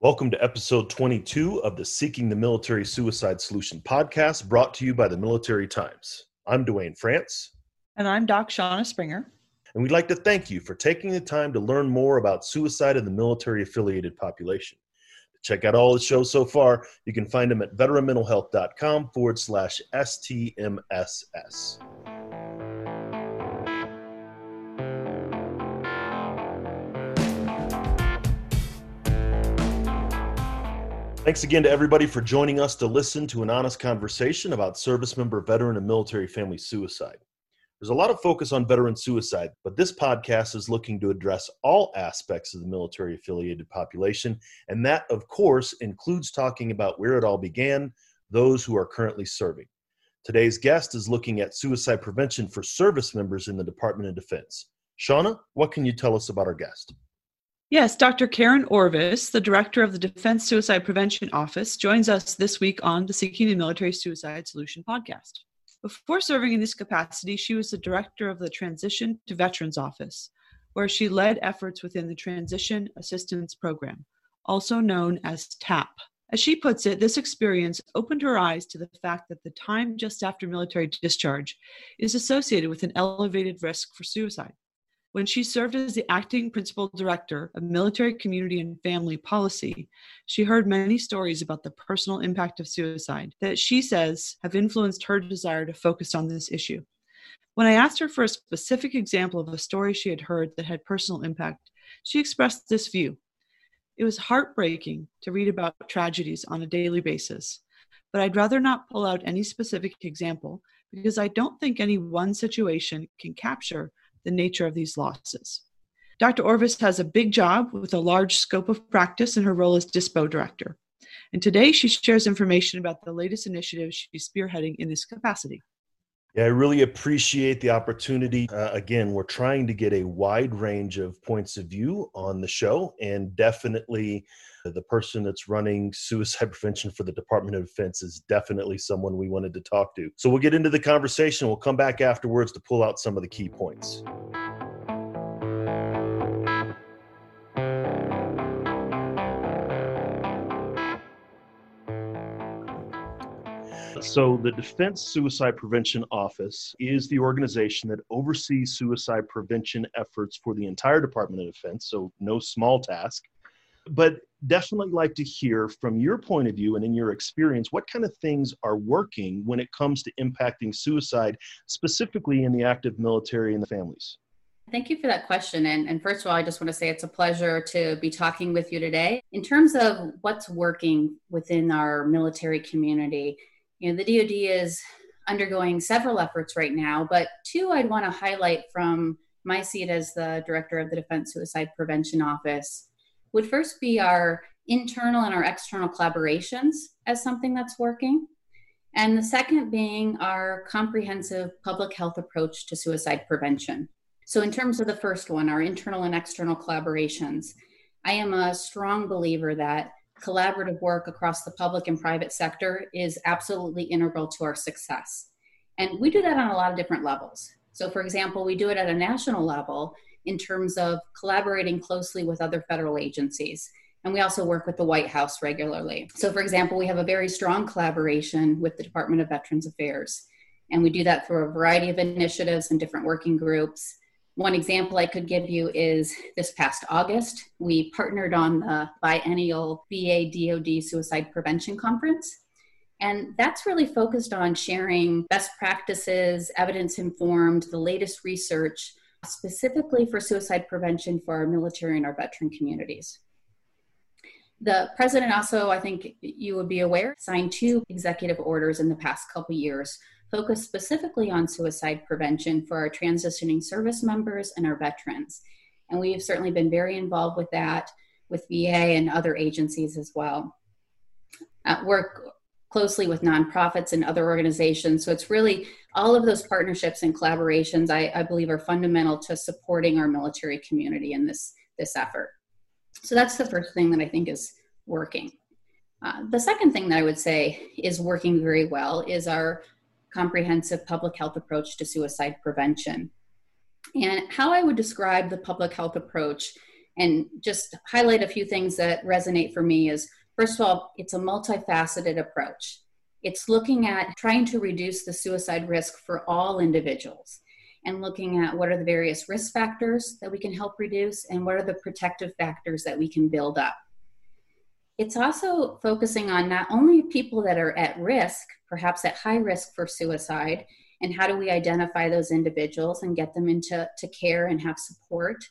Welcome to episode 22 of the Seeking the Military Suicide Solution podcast, brought to you by the Military Times. I'm Duane France. And I'm Doc Shauna Springer. And we'd like to thank you for taking the time to learn more about suicide in the military affiliated population. To check out all the shows so far, you can find them at veteranmentalhealth.com forward slash STMSS. Thanks again to everybody for joining us to listen to an honest conversation about service member, veteran, and military family suicide. There's a lot of focus on veteran suicide, but this podcast is looking to address all aspects of the military affiliated population, and that, of course, includes talking about where it all began, those who are currently serving. Today's guest is looking at suicide prevention for service members in the Department of Defense. Shauna, what can you tell us about our guest? Yes, Dr. Karen Orvis, the director of the Defense Suicide Prevention Office, joins us this week on the Seeking the Military Suicide Solution podcast. Before serving in this capacity, she was the director of the Transition to Veterans Office, where she led efforts within the Transition Assistance Program, also known as TAP. As she puts it, this experience opened her eyes to the fact that the time just after military discharge is associated with an elevated risk for suicide. When she served as the acting principal director of military community and family policy, she heard many stories about the personal impact of suicide that she says have influenced her desire to focus on this issue. When I asked her for a specific example of a story she had heard that had personal impact, she expressed this view. It was heartbreaking to read about tragedies on a daily basis, but I'd rather not pull out any specific example because I don't think any one situation can capture the nature of these losses. Dr. Orvis has a big job with a large scope of practice in her role as DISPO director. And today she shares information about the latest initiatives she's spearheading in this capacity. Yeah, I really appreciate the opportunity. Uh, again, we're trying to get a wide range of points of view on the show, and definitely the person that's running suicide prevention for the Department of Defense is definitely someone we wanted to talk to. So we'll get into the conversation. We'll come back afterwards to pull out some of the key points. So, the Defense Suicide Prevention Office is the organization that oversees suicide prevention efforts for the entire Department of Defense, so no small task. But definitely like to hear from your point of view and in your experience what kind of things are working when it comes to impacting suicide, specifically in the active military and the families. Thank you for that question. And, and first of all, I just want to say it's a pleasure to be talking with you today. In terms of what's working within our military community, you know, the DoD is undergoing several efforts right now, but two I'd want to highlight from my seat as the director of the Defense Suicide Prevention Office would first be our internal and our external collaborations as something that's working. And the second being our comprehensive public health approach to suicide prevention. So, in terms of the first one, our internal and external collaborations, I am a strong believer that collaborative work across the public and private sector is absolutely integral to our success. And we do that on a lot of different levels. So, for example, we do it at a national level in terms of collaborating closely with other federal agencies. And we also work with the White House regularly. So, for example, we have a very strong collaboration with the Department of Veterans Affairs. And we do that through a variety of initiatives and different working groups. One example I could give you is this past August, we partnered on the biennial VA DoD Suicide Prevention Conference. And that's really focused on sharing best practices, evidence informed, the latest research, specifically for suicide prevention for our military and our veteran communities. The president also, I think you would be aware, signed two executive orders in the past couple years focused specifically on suicide prevention for our transitioning service members and our veterans. And we've certainly been very involved with that with VA and other agencies as well. Uh, work closely with nonprofits and other organizations. So it's really all of those partnerships and collaborations I, I believe are fundamental to supporting our military community in this, this effort. So that's the first thing that I think is working. Uh, the second thing that I would say is working very well is our comprehensive public health approach to suicide prevention. And how I would describe the public health approach And just highlight a few things that resonate for me is first of all, it's a multifaceted approach. It's looking at trying to reduce the suicide risk for all individuals and looking at what are the various risk factors that we can help reduce and what are the protective factors that we can build up. It's also focusing on not only people that are at risk, perhaps at high risk for suicide, and how do we identify those individuals and get them into to care and have support,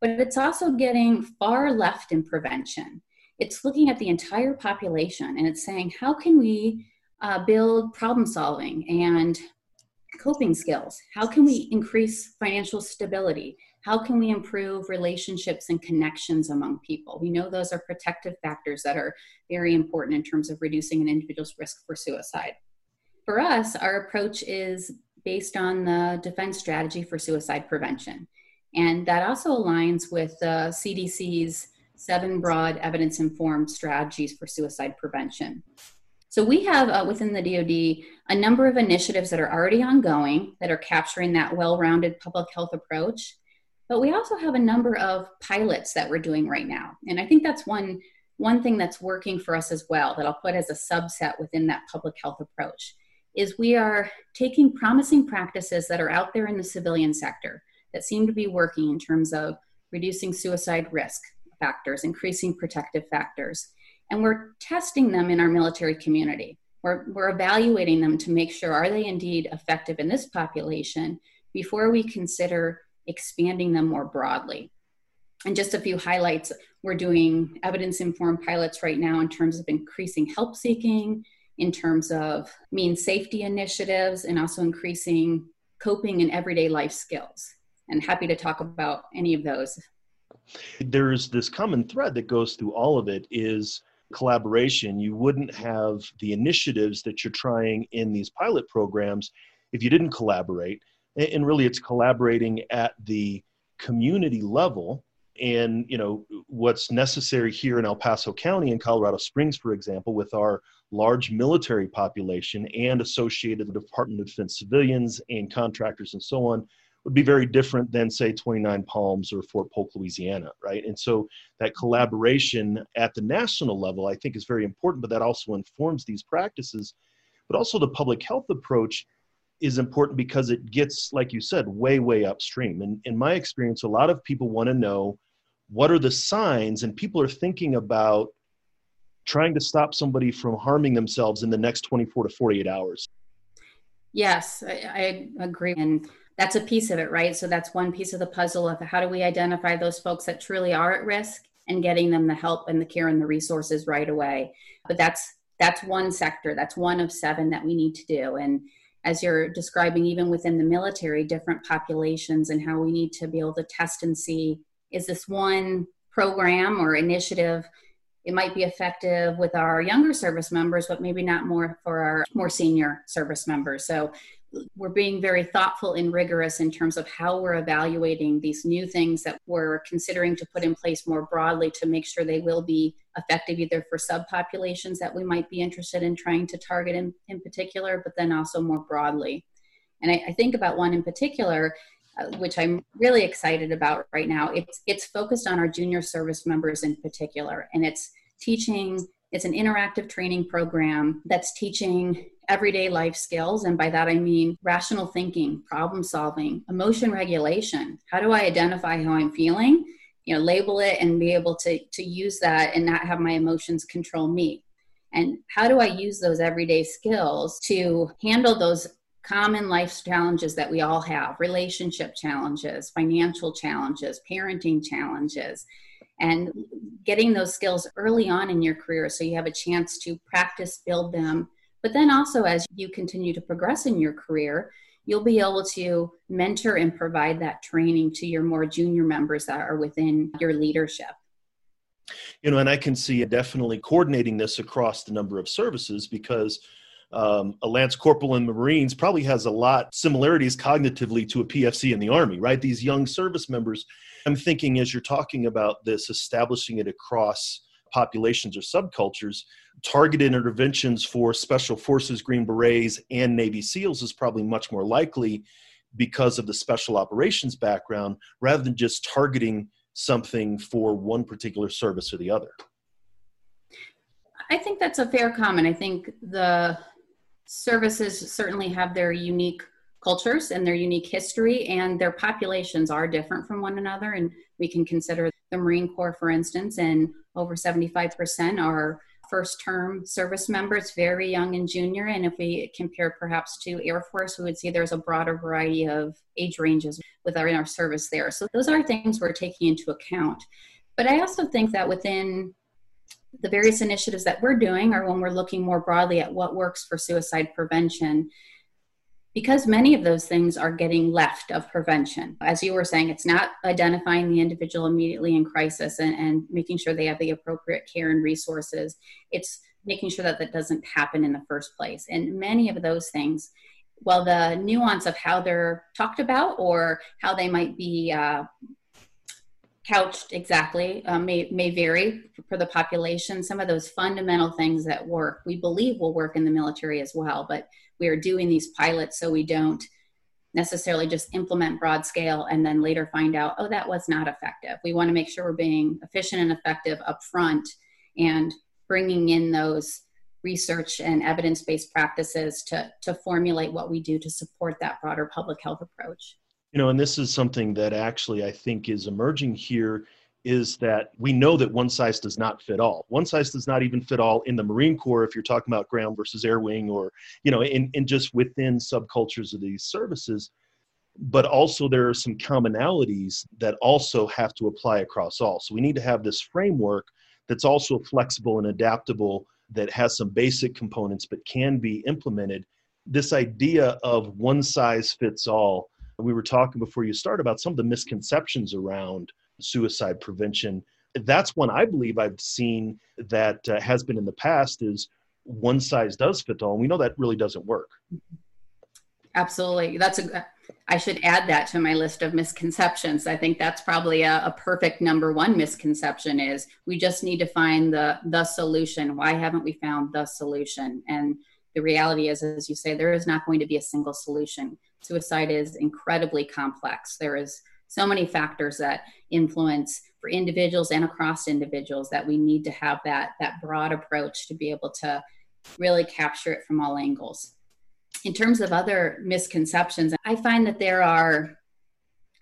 but it's also getting far left in prevention. It's looking at the entire population and it's saying, how can we uh, build problem solving and coping skills? How can we increase financial stability? How can we improve relationships and connections among people? We know those are protective factors that are very important in terms of reducing an individual's risk for suicide. For us, our approach is based on the defense strategy for suicide prevention. And that also aligns with the CDC's seven broad evidence informed strategies for suicide prevention. So we have uh, within the DoD a number of initiatives that are already ongoing that are capturing that well-rounded public health approach. But we also have a number of pilots that we're doing right now, and I think that's one one thing that's working for us as well that I'll put as a subset within that public health approach is we are taking promising practices that are out there in the civilian sector that seem to be working in terms of reducing suicide risk factors, increasing protective factors, and we're testing them in our military community. We're, we're evaluating them to make sure are they indeed effective in this population before we consider expanding them more broadly. And just a few highlights we're doing evidence informed pilots right now in terms of increasing help seeking, in terms of mean safety initiatives, and also increasing coping and everyday life skills. And happy to talk about any of those. There's this common thread that goes through all of it is collaboration, you wouldn't have the initiatives that you're trying in these pilot programs if you didn't collaborate. And really, it's collaborating at the community level and you know what's necessary here in el paso county in colorado springs for example with our large military population and associated department of defense civilians and contractors and so on would be very different than say 29 palms or fort polk louisiana right? And so that collaboration at the national level i think is very important but that also informs these practices. But also the public health approach is important because it gets like you said way way upstream. And in my experience a lot of people want to know what are the signs and people are thinking about trying to stop somebody from harming themselves in the next 24 to 48 hours. Yes i, I agree. And that's a piece of it, right? So that's one piece of the puzzle of how do we identify those folks that truly are at risk and getting them the help and the care and the resources right away. But that's that's one sector. That's one of seven that we need to do. And as you're describing, even within the military, different populations and how we need to be able to test and see is this one program or initiative it might be effective with our younger service members but maybe not more for our more senior service members so we're being very thoughtful and rigorous in terms of how we're evaluating these new things that we're considering to put in place more broadly to make sure they will be effective either for subpopulations that we might be interested in trying to target in, in particular, but then also more broadly. And I, I think about one in particular, uh, which I'm really excited about right now. It's it's focused on our junior service members in particular, and it's teaching it's an interactive training program that's teaching everyday life skills. And by that, I mean rational thinking, problem solving, emotion regulation. How do I identify how I'm feeling? You know, label it and be able to, to use that and not have my emotions control me. And how do I use those everyday skills to handle those common life challenges that we all have relationship challenges, financial challenges, parenting challenges, and getting those skills early on in your career so you have a chance to practice, build them. But then also, as you continue to progress in your career, you'll be able to mentor and provide that training to your more junior members that are within your leadership. You know, and I can see definitely coordinating this across the number of services because um, a lance corporal in the marines probably has a lot similarities cognitively to a pfc in the army right these young service members I'm thinking as you're talking about this, establishing it across populations or subcultures, targeted interventions for special forces, Green Berets, and Navy SEALs is probably much more likely because of the special operations background rather than just targeting something for one particular service or the other. I think that's a fair comment. I think the services certainly have their unique cultures and their unique history, and their populations are different from one another. And we can consider the Marine Corps, for instance, and over 75% are first term service members, very young and junior. And if we compare perhaps to Air Force, we would see there's a broader variety of age ranges with our in our service there. So those are things we're taking into account. But I also think that within the various initiatives that we're doing, or when we're looking more broadly at what works for suicide prevention, because many of those things are getting left of prevention. As you were saying, it's not identifying the individual immediately in crisis and, and making sure they have the appropriate care and resources. It's making sure that that doesn't happen in the first place. And many of those things, well, the nuance of how they're talked about or how they might be uh, couched exactly uh, may, may vary for the population. Some of those fundamental things that work, we believe will work in the military as well, but we are doing these pilots so we don't necessarily just implement broad scale and then later find out, oh, that was not effective. We want to make sure we're being efficient and effective up front and bringing in those research and evidence-based practices to, to formulate what we do to support that broader public health approach. You know, and this is something that actually I think is emerging here is that we know that one size does not fit all. One size does not even fit all in the Marine Corps if you're talking about ground versus air wing or, you know, in, in just within subcultures of these services. But also there are some commonalities that also have to apply across all. So we need to have this framework that's also flexible and adaptable, that has some basic components but can be implemented. This idea of one size fits all. We were talking before you start about some of the misconceptions around suicide prevention. That's one I believe I've seen that uh, has been in the past is one size does fit all. And we know that really doesn't work. Absolutely. That's a, I should add that to my list of misconceptions. I think that's probably a, a, perfect number one misconception is we just need to find the, the solution. Why haven't we found the solution? And the reality is, as you say, there is not going to be a single solution. Suicide is incredibly complex. There is so many factors that influence for individuals and across individuals that we need to have that that broad approach to be able to really capture it from all angles. In terms of other misconceptions i find that there are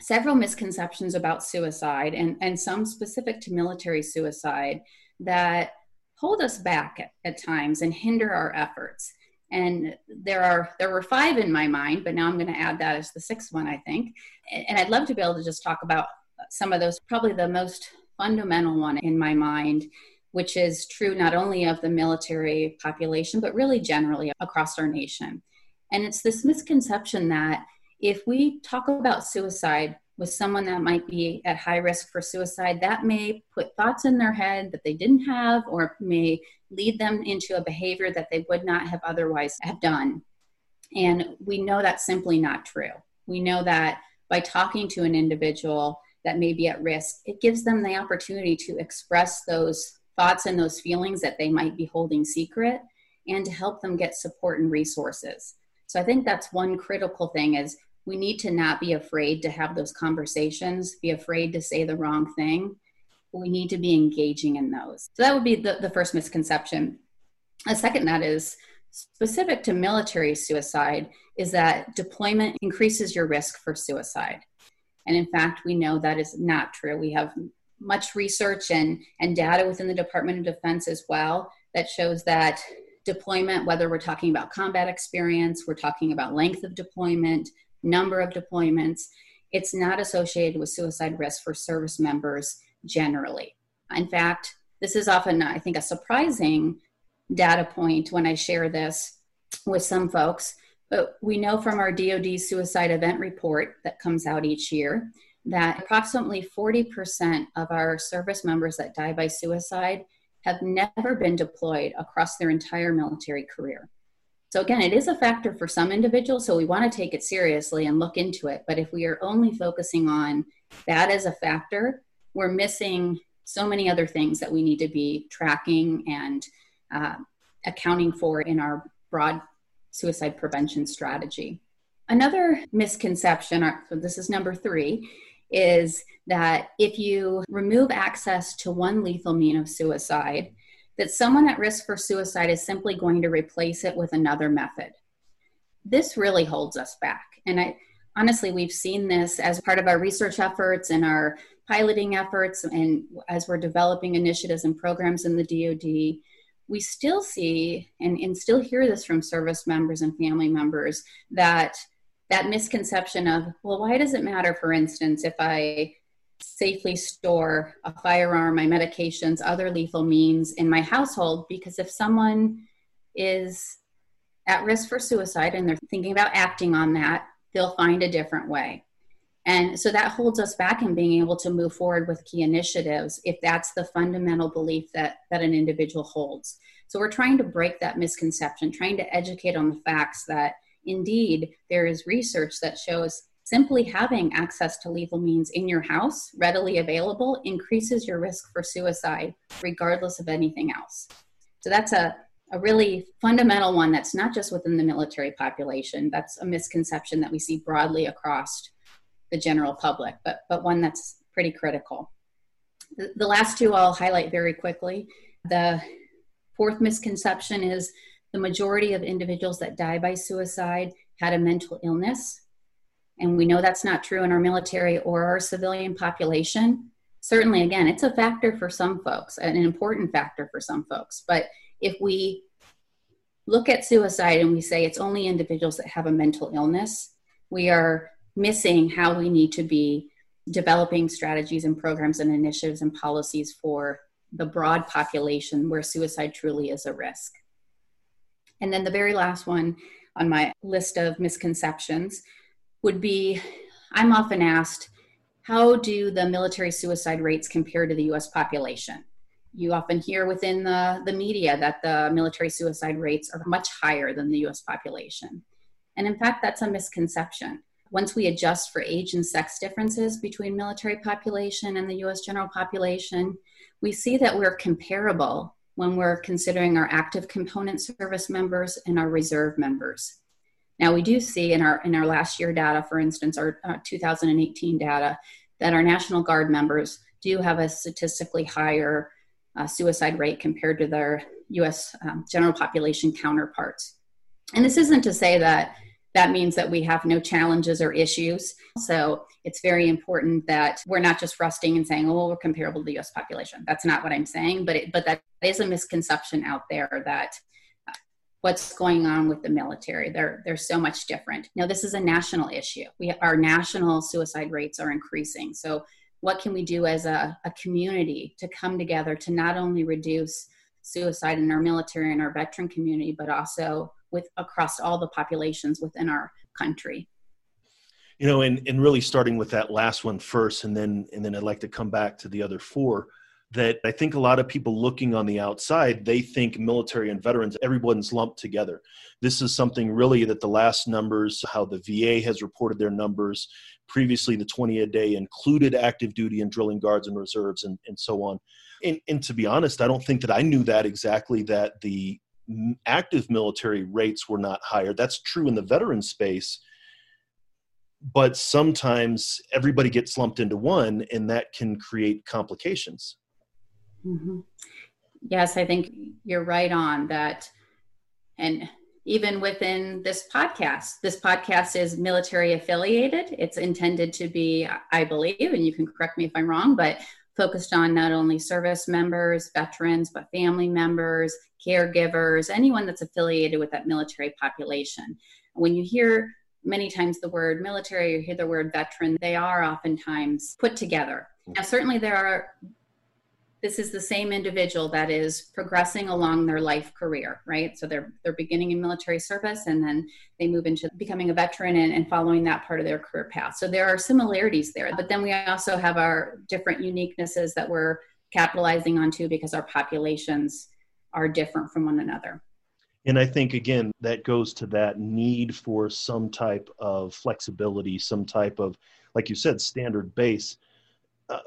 several misconceptions about suicide and, and some specific to military suicide that hold us back at, at times and hinder our efforts and there are there were five in my mind but now i'm going to add that as the sixth one i think. And i'd love to be able to just talk about some of those probably the most fundamental one in my mind which is true not only of the military population but really generally across our nation. And it's this misconception that if we talk about suicide with someone that might be at high risk for suicide, that may put thoughts in their head that they didn't have or may lead them into a behavior that they would not have otherwise have done. And we know that's simply not true. We know that by talking to an individual that may be at risk, it gives them the opportunity to express those thoughts and those feelings that they might be holding secret and to help them get support and resources. So I think that's one critical thing is we need to not be afraid to have those conversations, be afraid to say the wrong thing. We need to be engaging in those. So that would be the, the first misconception. A second that is specific to military suicide is that deployment increases your risk for suicide. And in fact, we know that is not true. We have much research and, and data within the Department of Defense as well that shows that deployment, whether we're talking about combat experience, we're talking about length of deployment, number of deployments. It's not associated with suicide risk for service members generally. In fact, this is often, I think, a surprising data point when I share this with some folks. But we know from our DoD suicide event report that comes out each year that approximately 40% of our service members that die by suicide have never been deployed across their entire military career. So again, it is a factor for some individuals, so we want to take it seriously and look into it. But if we are only focusing on that as a factor, we're missing so many other things that we need to be tracking and uh, accounting for in our broad suicide prevention strategy. Another misconception, so this is number three, is that if you remove access to one lethal mean of suicide, that someone at risk for suicide is simply going to replace it with another method. This really holds us back. And I honestly, we've seen this as part of our research efforts and our piloting efforts, and as we're developing initiatives and programs in the DoD. We still see and, and still hear this from service members and family members that that misconception of, well, why does it matter, for instance, if I safely store a firearm, my medications, other lethal means in my household? Because if someone is at risk for suicide and they're thinking about acting on that, they'll find a different way. And so that holds us back in being able to move forward with key initiatives if that's the fundamental belief that, that an individual holds. So we're trying to break that misconception, trying to educate on the facts that indeed there is research that shows simply having access to lethal means in your house readily available increases your risk for suicide regardless of anything else. So that's a a really fundamental one that's not just within the military population. That's a misconception that we see broadly across the general public, but, but one that's pretty critical. The, the last two I'll highlight very quickly. The fourth misconception is the majority of individuals that die by suicide had a mental illness. And we know that's not true in our military or our civilian population. Certainly, again, it's a factor for some folks, an important factor for some folks, but if we look at suicide and we say it's only individuals that have a mental illness, we are missing how we need to be developing strategies and programs and initiatives and policies for the broad population where suicide truly is a risk. And then the very last one on my list of misconceptions would be I'm often asked, how do the military suicide rates compare to the US population? you often hear within the, the media that the military suicide rates are much higher than the US population. And in fact, that's a misconception. Once we adjust for age and sex differences between military population and the US general population, we see that we're comparable when we're considering our active component service members and our reserve members. Now we do see in our in our last year data, for instance, our uh, 2018 data, that our National Guard members do have a statistically higher uh, suicide rate compared to their US um, general population counterparts. And this isn't to say that that means that we have no challenges or issues. So it's very important that we're not just rusting and saying, oh, we're comparable to the US population. That's not what I'm saying, but, it, but that is a misconception out there that what's going on with the military. They're, they're so much different. Now, this is a national issue. We, our national suicide rates are increasing. So what can we do as a, a community to come together to not only reduce suicide in our military and our veteran community, but also with across all the populations within our country. You know, and, and really starting with that last one first, and then and then I'd like to come back to the other four. That I think a lot of people looking on the outside, they think military and veterans, everyone's lumped together. This is something really that the last numbers, how the VA has reported their numbers, Previously, the 20 a day included active duty and drilling guards and reserves and, and so on. And, and to be honest, I don't think that I knew that exactly that the active military rates were not higher. That's true in the veteran space. But sometimes everybody gets lumped into one, and that can create complications. Mm-hmm. Yes, I think you're right on that. And even within this podcast. This podcast is military affiliated. It's intended to be, I believe, and you can correct me if I'm wrong, but focused on not only service members, veterans, but family members, caregivers, anyone that's affiliated with that military population. When you hear many times the word military or hear the word veteran, they are oftentimes put together. Now, certainly there are this is the same individual that is progressing along their life career right? So they're they're beginning in military service and then they move into becoming a veteran and, and following that part of their career path. So there are similarities there but then we also have our different uniquenesses that we're capitalizing on too because our populations are different from one another. And I think, again, that goes to that need for some type of flexibility, some type of, like you said, standard base uh,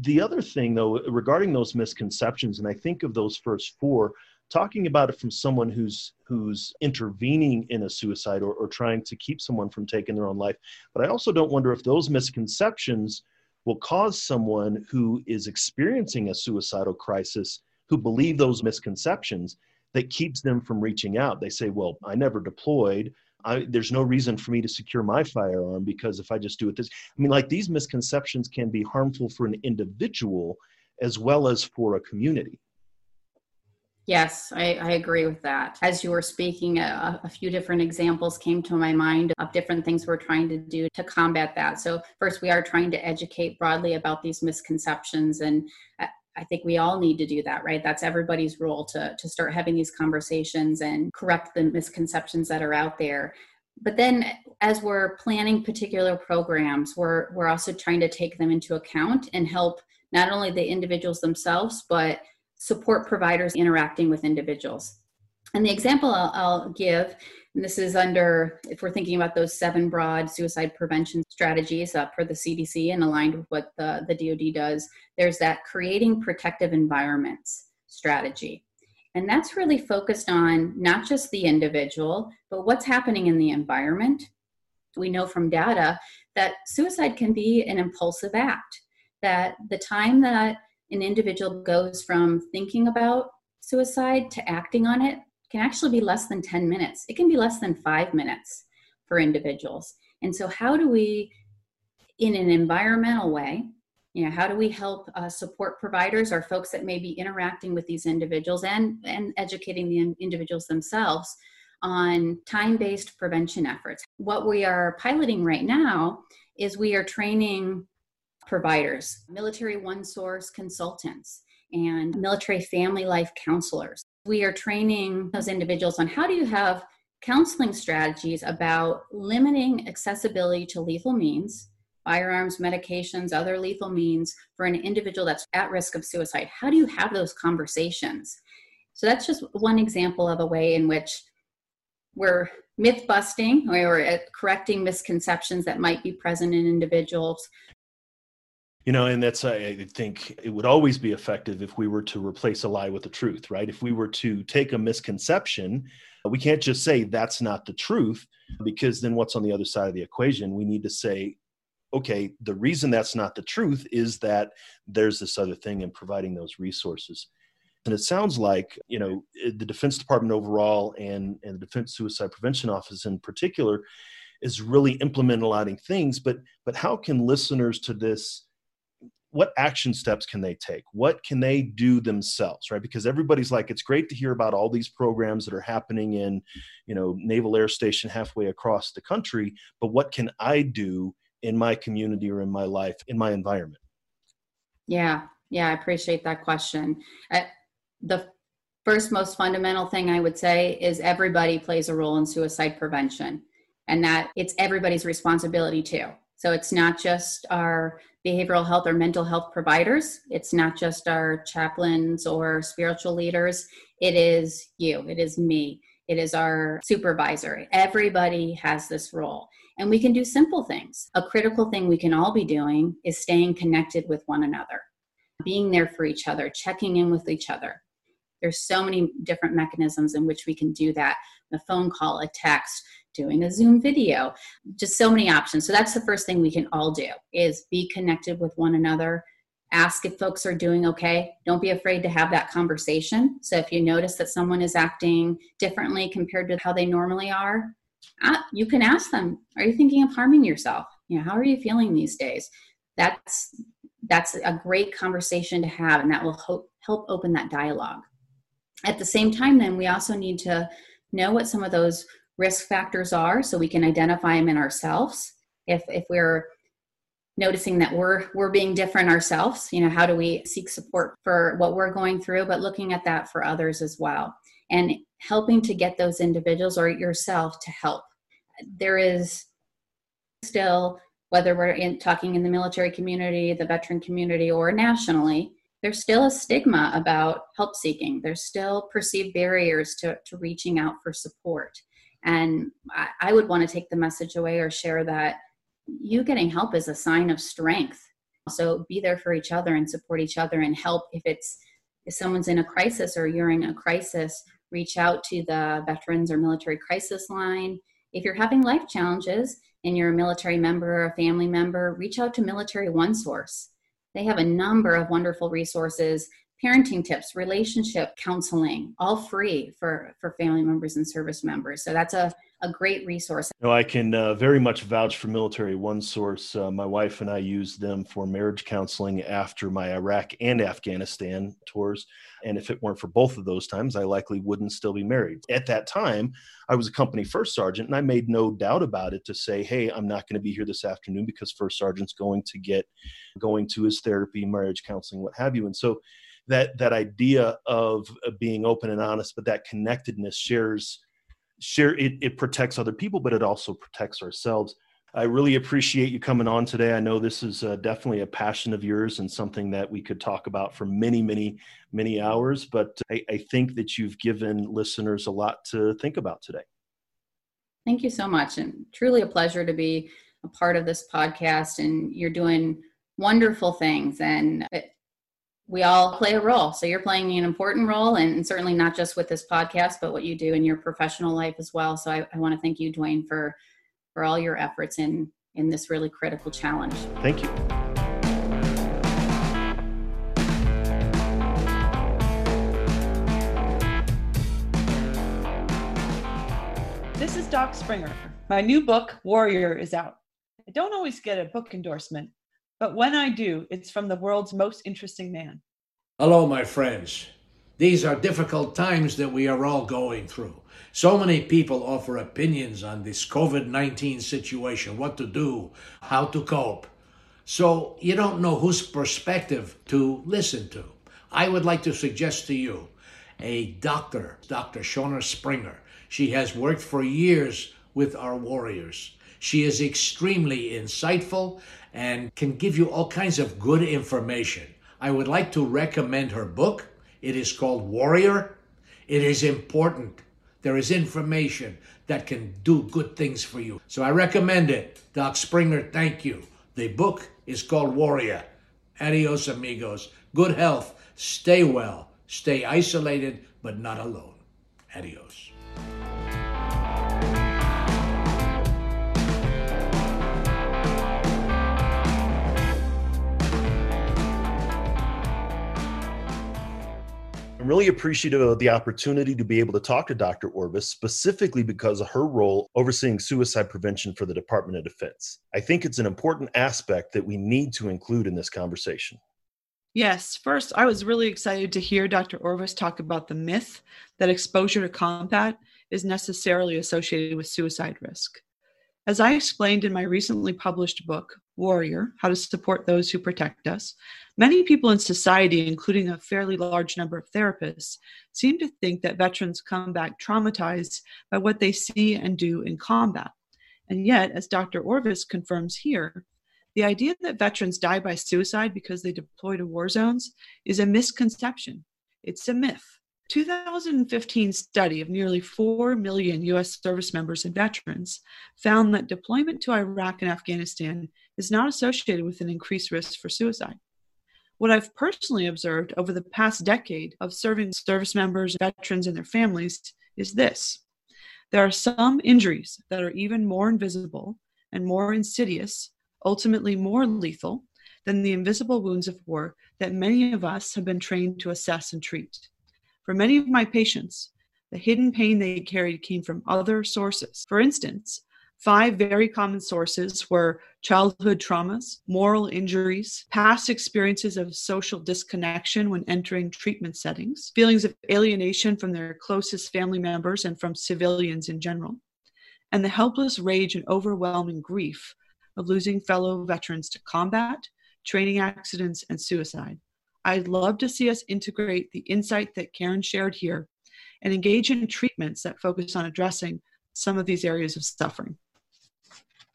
the other thing, though, regarding those misconceptions, and I think of those first four, talking about it from someone who's who's intervening in a suicide or, or trying to keep someone from taking their own life. But I also don't wonder if those misconceptions will cause someone who is experiencing a suicidal crisis who believe those misconceptions that keeps them from reaching out. They say, Well, I never deployed. I, there's no reason for me to secure my firearm because if I just do it this, I mean, like these misconceptions can be harmful for an individual as well as for a community. Yes, I, I, agree with that. As you were speaking, a, a, few different examples came to my mind of different things we're trying to do to combat that. So, first, we are trying to educate broadly about these misconceptions. And I, think we all need to do that, right? That's everybody's role to, to start having these conversations and correct the misconceptions that are out there. But then, as we're planning particular programs, we're, we're also trying to take them into account and help not only the individuals themselves, but support providers interacting with individuals. And the example I'll, I'll give, and this is under, if we're thinking about those seven broad suicide prevention strategies uh, for the CDC and aligned with what the, the DoD does, there's that creating protective environments strategy. And that's really focused on not just the individual, but what's happening in the environment. We know from data that suicide can be an impulsive act, that the time that an individual goes from thinking about suicide to acting on it can actually be less than 10 minutes. It can be less than five minutes for individuals. And so, how do we, in an environmental way, you know, how do we help uh, support providers or folks that may be interacting with these individuals and, and educating the individuals themselves on time based prevention efforts? What we are piloting right now is we are training providers, military one source consultants, and military family life counselors. We are training those individuals on how do you have counseling strategies about limiting accessibility to lethal means, firearms, medications, other lethal means for an individual that's at risk of suicide. How do you have those conversations? So that's just one example of a way in which we're myth busting or uh, correcting misconceptions that might be present in individuals you know and that's i think it would always be effective if we were to replace a lie with the truth right? If we were to take a misconception we can't just say that's not the truth because then what's on the other side of the equation? We need to say okay the reason that's not the truth is that there's this other thing in providing those resources. And it sounds like you know eh, the defense department overall and and the defense suicide prevention office in particular is really implementing a lot of things but but how can listeners to this what action steps can they take? What can they do themselves right? Because everybody's like it's great to hear about all these programs that are happening in you know naval air station halfway across the country but what can i do in my community or in my life in my environment? Yeah. Yeah i appreciate that question. Uh, the first most fundamental thing i would say is everybody plays a role in suicide prevention and that it's everybody's responsibility too. So it's not just our behavioral health or mental health providers. It's not just our chaplains or spiritual leaders. It is you, it is me, it is our supervisor. Everybody has this role. And we can do simple things. A critical thing we can all be doing is staying connected with one another, being there for each other, checking in with each other. There's so many different mechanisms in which we can do that a phone call, a text, doing a Zoom video, just so many options. So that's the first thing we can all do is be connected with one another. Ask if folks are doing okay. Don't be afraid to have that conversation. So if you notice that someone is acting differently compared to how they normally are, uh, you can ask them, are you thinking of harming yourself? You know, how are you feeling these days? That's that's a great conversation to have and that will help help open that dialogue. At the same time then we also need to know what some of those risk factors are so we can identify them in ourselves. If if we're noticing that we're we're being different ourselves you know how do we seek support for what we're going through but looking at that for others as well. And helping to get those individuals or yourself to help. There is still whether we're in talking in the military community the veteran community or nationally there's still a stigma about help seeking. There's still perceived barriers to, to reaching out for support and I, I would want to take the message away or share that you getting help is a sign of strength. So be there for each other and support each other and help if it's if someone's in a crisis or you're in a crisis, reach out to the veterans or military crisis line. If you're having life challenges and you're a military member or a family member, reach out to Military One Source. They have a number of wonderful resources parenting tips, relationship counseling, all free for for family members and service members. So that's a a great resource. No, I can uh, very much vouch for Military One Source. Uh, my wife and I used them for marriage counseling after my Iraq and Afghanistan tours. And if it weren't for both of those times, I likely wouldn't still be married. At that time, I was a company first sergeant, and I made no doubt about it to say, "Hey, I'm not going to be here this afternoon because first sergeant's going to get going to his therapy, marriage counseling, what have you." And so that that idea of, of being open and honest but that connectedness shares share it, it protects other people but it also protects ourselves. I really appreciate you coming on today. I know this is uh, definitely a passion of yours and something that we could talk about for many many many hours but I, I think that you've given listeners a lot to think about today. Thank you so much and truly a pleasure to be a part of this podcast and you're doing wonderful things and we all play a role. So you're playing an important role, and certainly not just with this podcast, but what you do in your professional life as well. So I, I want to thank you, Duane, for for all your efforts in in this really critical challenge. Thank you. This is Doc Springer. My new book, Warrior, is out. I don't always get a book endorsement, but when I do, it's from the world's most interesting man. Hello, my friends. These are difficult times that we are all going through. So many people offer opinions on this COVID 19 situation, what to do, how to cope. So you don't know whose perspective to listen to. I would like to suggest to you a doctor, Dr. Shauna Springer. She has worked for years with our warriors. She is extremely insightful and can give you all kinds of good information. I would like to recommend her book. It is called Warrior. It is important. There is information that can do good things for you. So I recommend it. Doc Springer, thank you. The book is called Warrior. Adios, amigos. Good health. Stay well. Stay isolated, but not alone. Adios. Really appreciative of the opportunity to be able to talk to Dr. Orvis specifically because of her role overseeing suicide prevention for the Department of Defense. I think it's an important aspect that we need to include in this conversation. Yes, first, I was really excited to hear Dr. Orvis talk about the myth that exposure to combat is necessarily associated with suicide risk. As I explained in my recently published book, Warrior How to Support Those Who Protect Us, many people in society, including a fairly large number of therapists, seem to think that veterans come back traumatized by what they see and do in combat. And yet, as Dr. Orvis confirms here, the idea that veterans die by suicide because they deploy to war zones is a misconception. It's a myth. 2015 study of nearly 4 million US service members and veterans found that deployment to Iraq and Afghanistan is not associated with an increased risk for suicide. What I've personally observed over the past decade of serving service members, veterans, and their families is this there are some injuries that are even more invisible and more insidious, ultimately more lethal, than the invisible wounds of war that many of us have been trained to assess and treat. For many of my patients, the hidden pain they carried came from other sources. For instance, five very common sources were childhood traumas, moral injuries, past experiences of social disconnection when entering treatment settings, feelings of alienation from their closest family members and from civilians in general, and the helpless rage and overwhelming grief of losing fellow veterans to combat, training accidents, and suicide. I'd love to see us integrate the insight that Karen shared here and engage in treatments that focus on addressing some of these areas of suffering.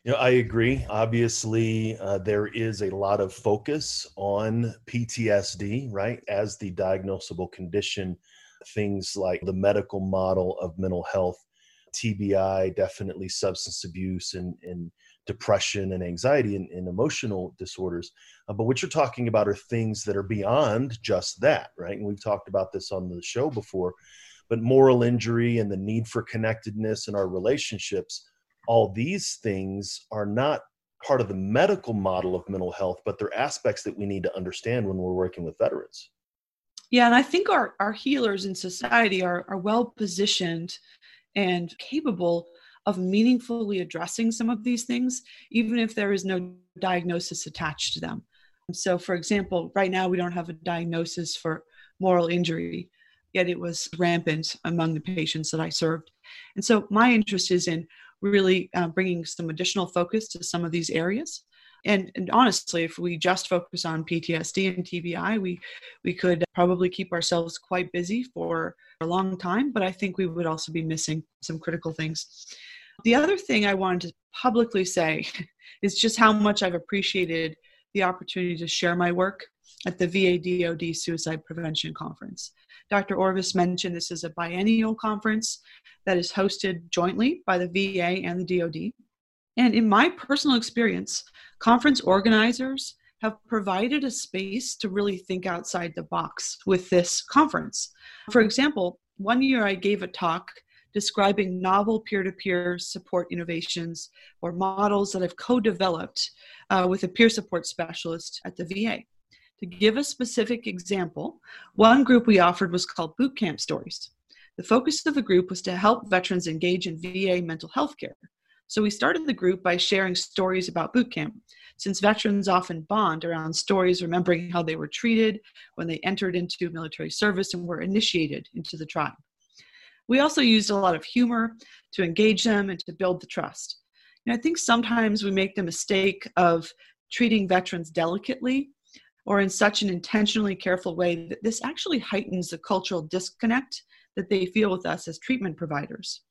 You know, I agree. Obviously, uh, there is a lot of focus on PTSD, right, as the diagnosable condition. Things like the medical model of mental health, TBI, definitely substance abuse and, and depression and anxiety and, and emotional disorders. Uh, but what you're talking about are things that are beyond just that, right? And we've talked about this on the show before. But moral injury and the need for connectedness in our relationships all these things are not part of the medical model of mental health, but they're aspects that we need to understand when we're working with veterans. Yeah, and I think our, our healers in society are, are well positioned and capable of meaningfully addressing some of these things, even if there is no diagnosis attached to them. So, for example, right now we don't have a diagnosis for moral injury, yet it was rampant among the patients that I served. And so, my interest is in really uh, bringing some additional focus to some of these areas. And, and, honestly, if we just focus on PTSD and TBI, we we could probably keep ourselves quite busy for a long time. But I think we would also be missing some critical things. The other thing I wanted to publicly say is just how much I've appreciated the opportunity to share my work at the VA DoD Suicide Prevention Conference. Dr. Orvis mentioned this is a biennial conference that is hosted jointly by the VA and the DoD. And in my personal experience, conference organizers have provided a space to really think outside the box with this conference. For example, one year I gave a talk describing novel peer to peer support innovations or models that I've co developed uh, with a peer support specialist at the VA. To give a specific example, one group we offered was called Boot Camp Stories. The focus of the group was to help veterans engage in VA mental health care. So we started the group by sharing stories about boot camp, since veterans often bond around stories remembering how they were treated when they entered into military service and were initiated into the tribe. We also used a lot of humor to engage them and to build the trust. And I think sometimes we make the mistake of treating veterans delicately or in such an intentionally careful way that this actually heightens the cultural disconnect that they feel with us as treatment providers.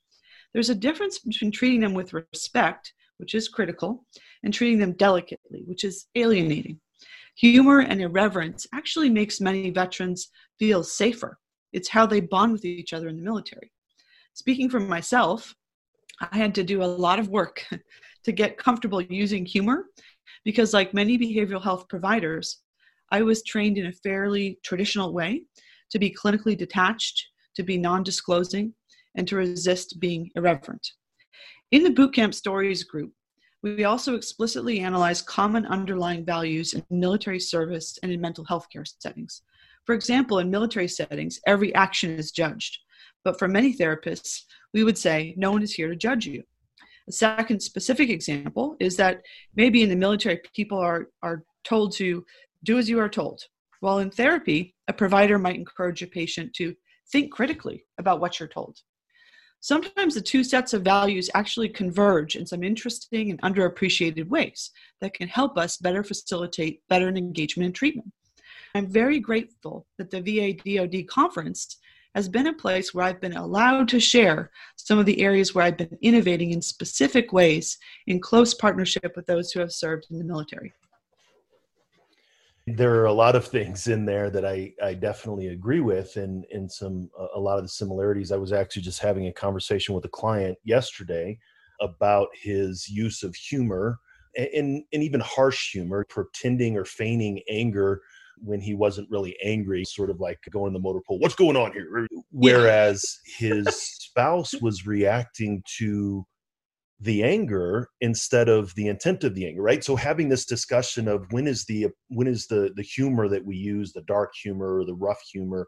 There's a difference between treating them with respect, which is critical, and treating them delicately, which is alienating. Humor and irreverence actually makes many veterans feel safer it's how they bond with each other in the military. Speaking for myself, I had to do a lot of work to get comfortable using humor because, like many behavioral health providers, I was trained in a fairly traditional way to be clinically detached, to be non disclosing, and to resist being irreverent. In the Bootcamp Stories group, we also explicitly analyze common underlying values in military service and in mental health care settings. For example, in military settings, every action is judged. But for many therapists, we would say, no one is here to judge you. A second specific example is that maybe in the military, people are, are told to do as you are told. While in therapy, a provider might encourage a patient to think critically about what you're told. Sometimes the two sets of values actually converge in some interesting and underappreciated ways that can help us better facilitate better engagement and treatment. I'm very grateful that the VA DoD conference has been a place where I've been allowed to share some of the areas where I've been innovating in specific ways in close partnership with those who have served in the military. There are a lot of things in there that I, I definitely agree with and, and some a lot of the similarities. I was actually just having a conversation with a client yesterday about his use of humor and, and even harsh humor, pretending or feigning anger when he wasn't really angry, sort of like going to the motor pool, what's going on here? Whereas his spouse was reacting to the anger instead of the intent of the anger right so having this discussion of when is the when is the the humor that we use the dark humor or the rough humor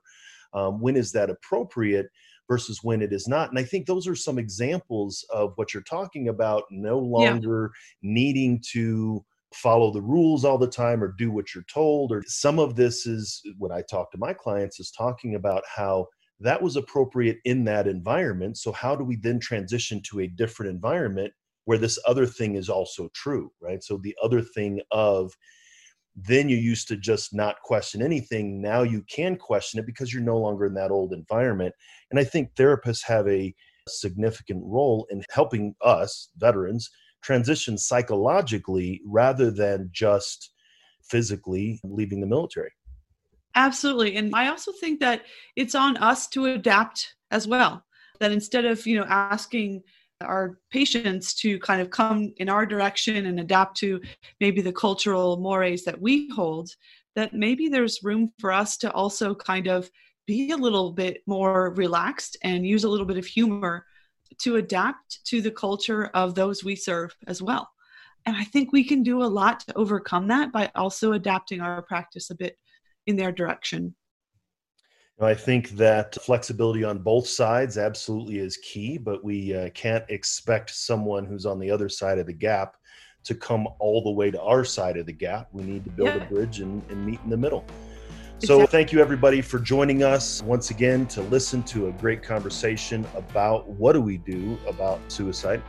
um, when is that appropriate versus when it is not and i think those are some examples of what you're talking about no longer yeah. needing to follow the rules all the time or do what you're told or some of this is when i talk to my clients is talking about how that was appropriate in that environment. So how do we then transition to a different environment where this other thing is also true right? So the other thing of then you used to just not question anything. Now you can question it because you're no longer in that old environment. And i think therapists have a significant role in helping us veterans transition psychologically rather than just physically leaving the military. Absolutely. And I also think that it's on us to adapt as well. That instead of, you know, asking our patients to kind of come in our direction and adapt to maybe the cultural mores that we hold, that maybe there's room for us to also kind of be a little bit more relaxed and use a little bit of humor to adapt to the culture of those we serve as well. And I think we can do a lot to overcome that by also adapting our practice a bit in their direction. I think that flexibility on both sides absolutely is key, but we uh, can't expect someone who's on the other side of the gap to come all the way to our side of the gap. We need to build yeah. a bridge and, and, meet in the middle. So, exactly. thank you everybody for joining us once again to listen to a great conversation about what do we do about suicide.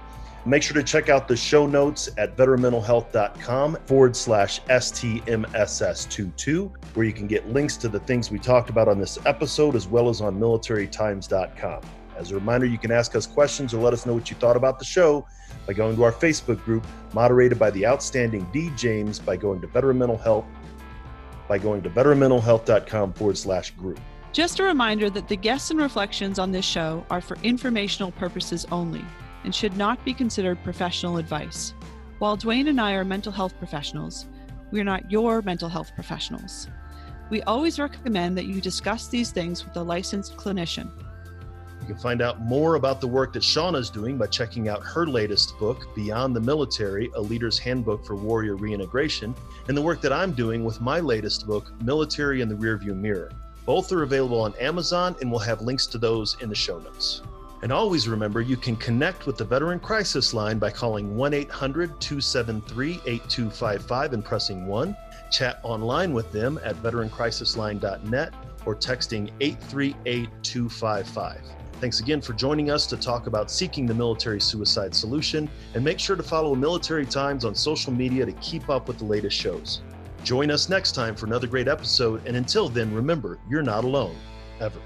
Make sure to check out the show notes at veteranmentalhealth.com forward slash STMSS22, where you can get links to the things we talked about on this episode, as well as on militarytimes.com. As a reminder, you can ask us questions or let us know what you thought about the show by going to our Facebook group, moderated by the outstanding D. James, by going to Veteran Mental Health, by going to bettermentalhealth.com forward slash group. Just a reminder that the guests and reflections on this show are for informational purposes only and should not be considered professional advice. While Duane and I are mental health professionals, we are not your mental health professionals. We always recommend that you discuss these things with a licensed clinician. You can find out more about the work that Shauna is doing by checking out her latest book, Beyond the Military A Leader's Handbook for Warrior Reintegration, and the work that I'm doing with my latest book, Military in the Rearview Mirror. Both are available on Amazon, and we'll have links to those in the show notes. And always remember you can connect with the Veteran Crisis Line by calling 1 800 273 8255 and pressing 1. Chat online with them at veterancrisisline.net or texting 838 255. Thanks again for joining us to talk about seeking the military suicide solution. And make sure to follow Military Times on social media to keep up with the latest shows. Join us next time for another great episode. And until then, remember, you're not alone, ever.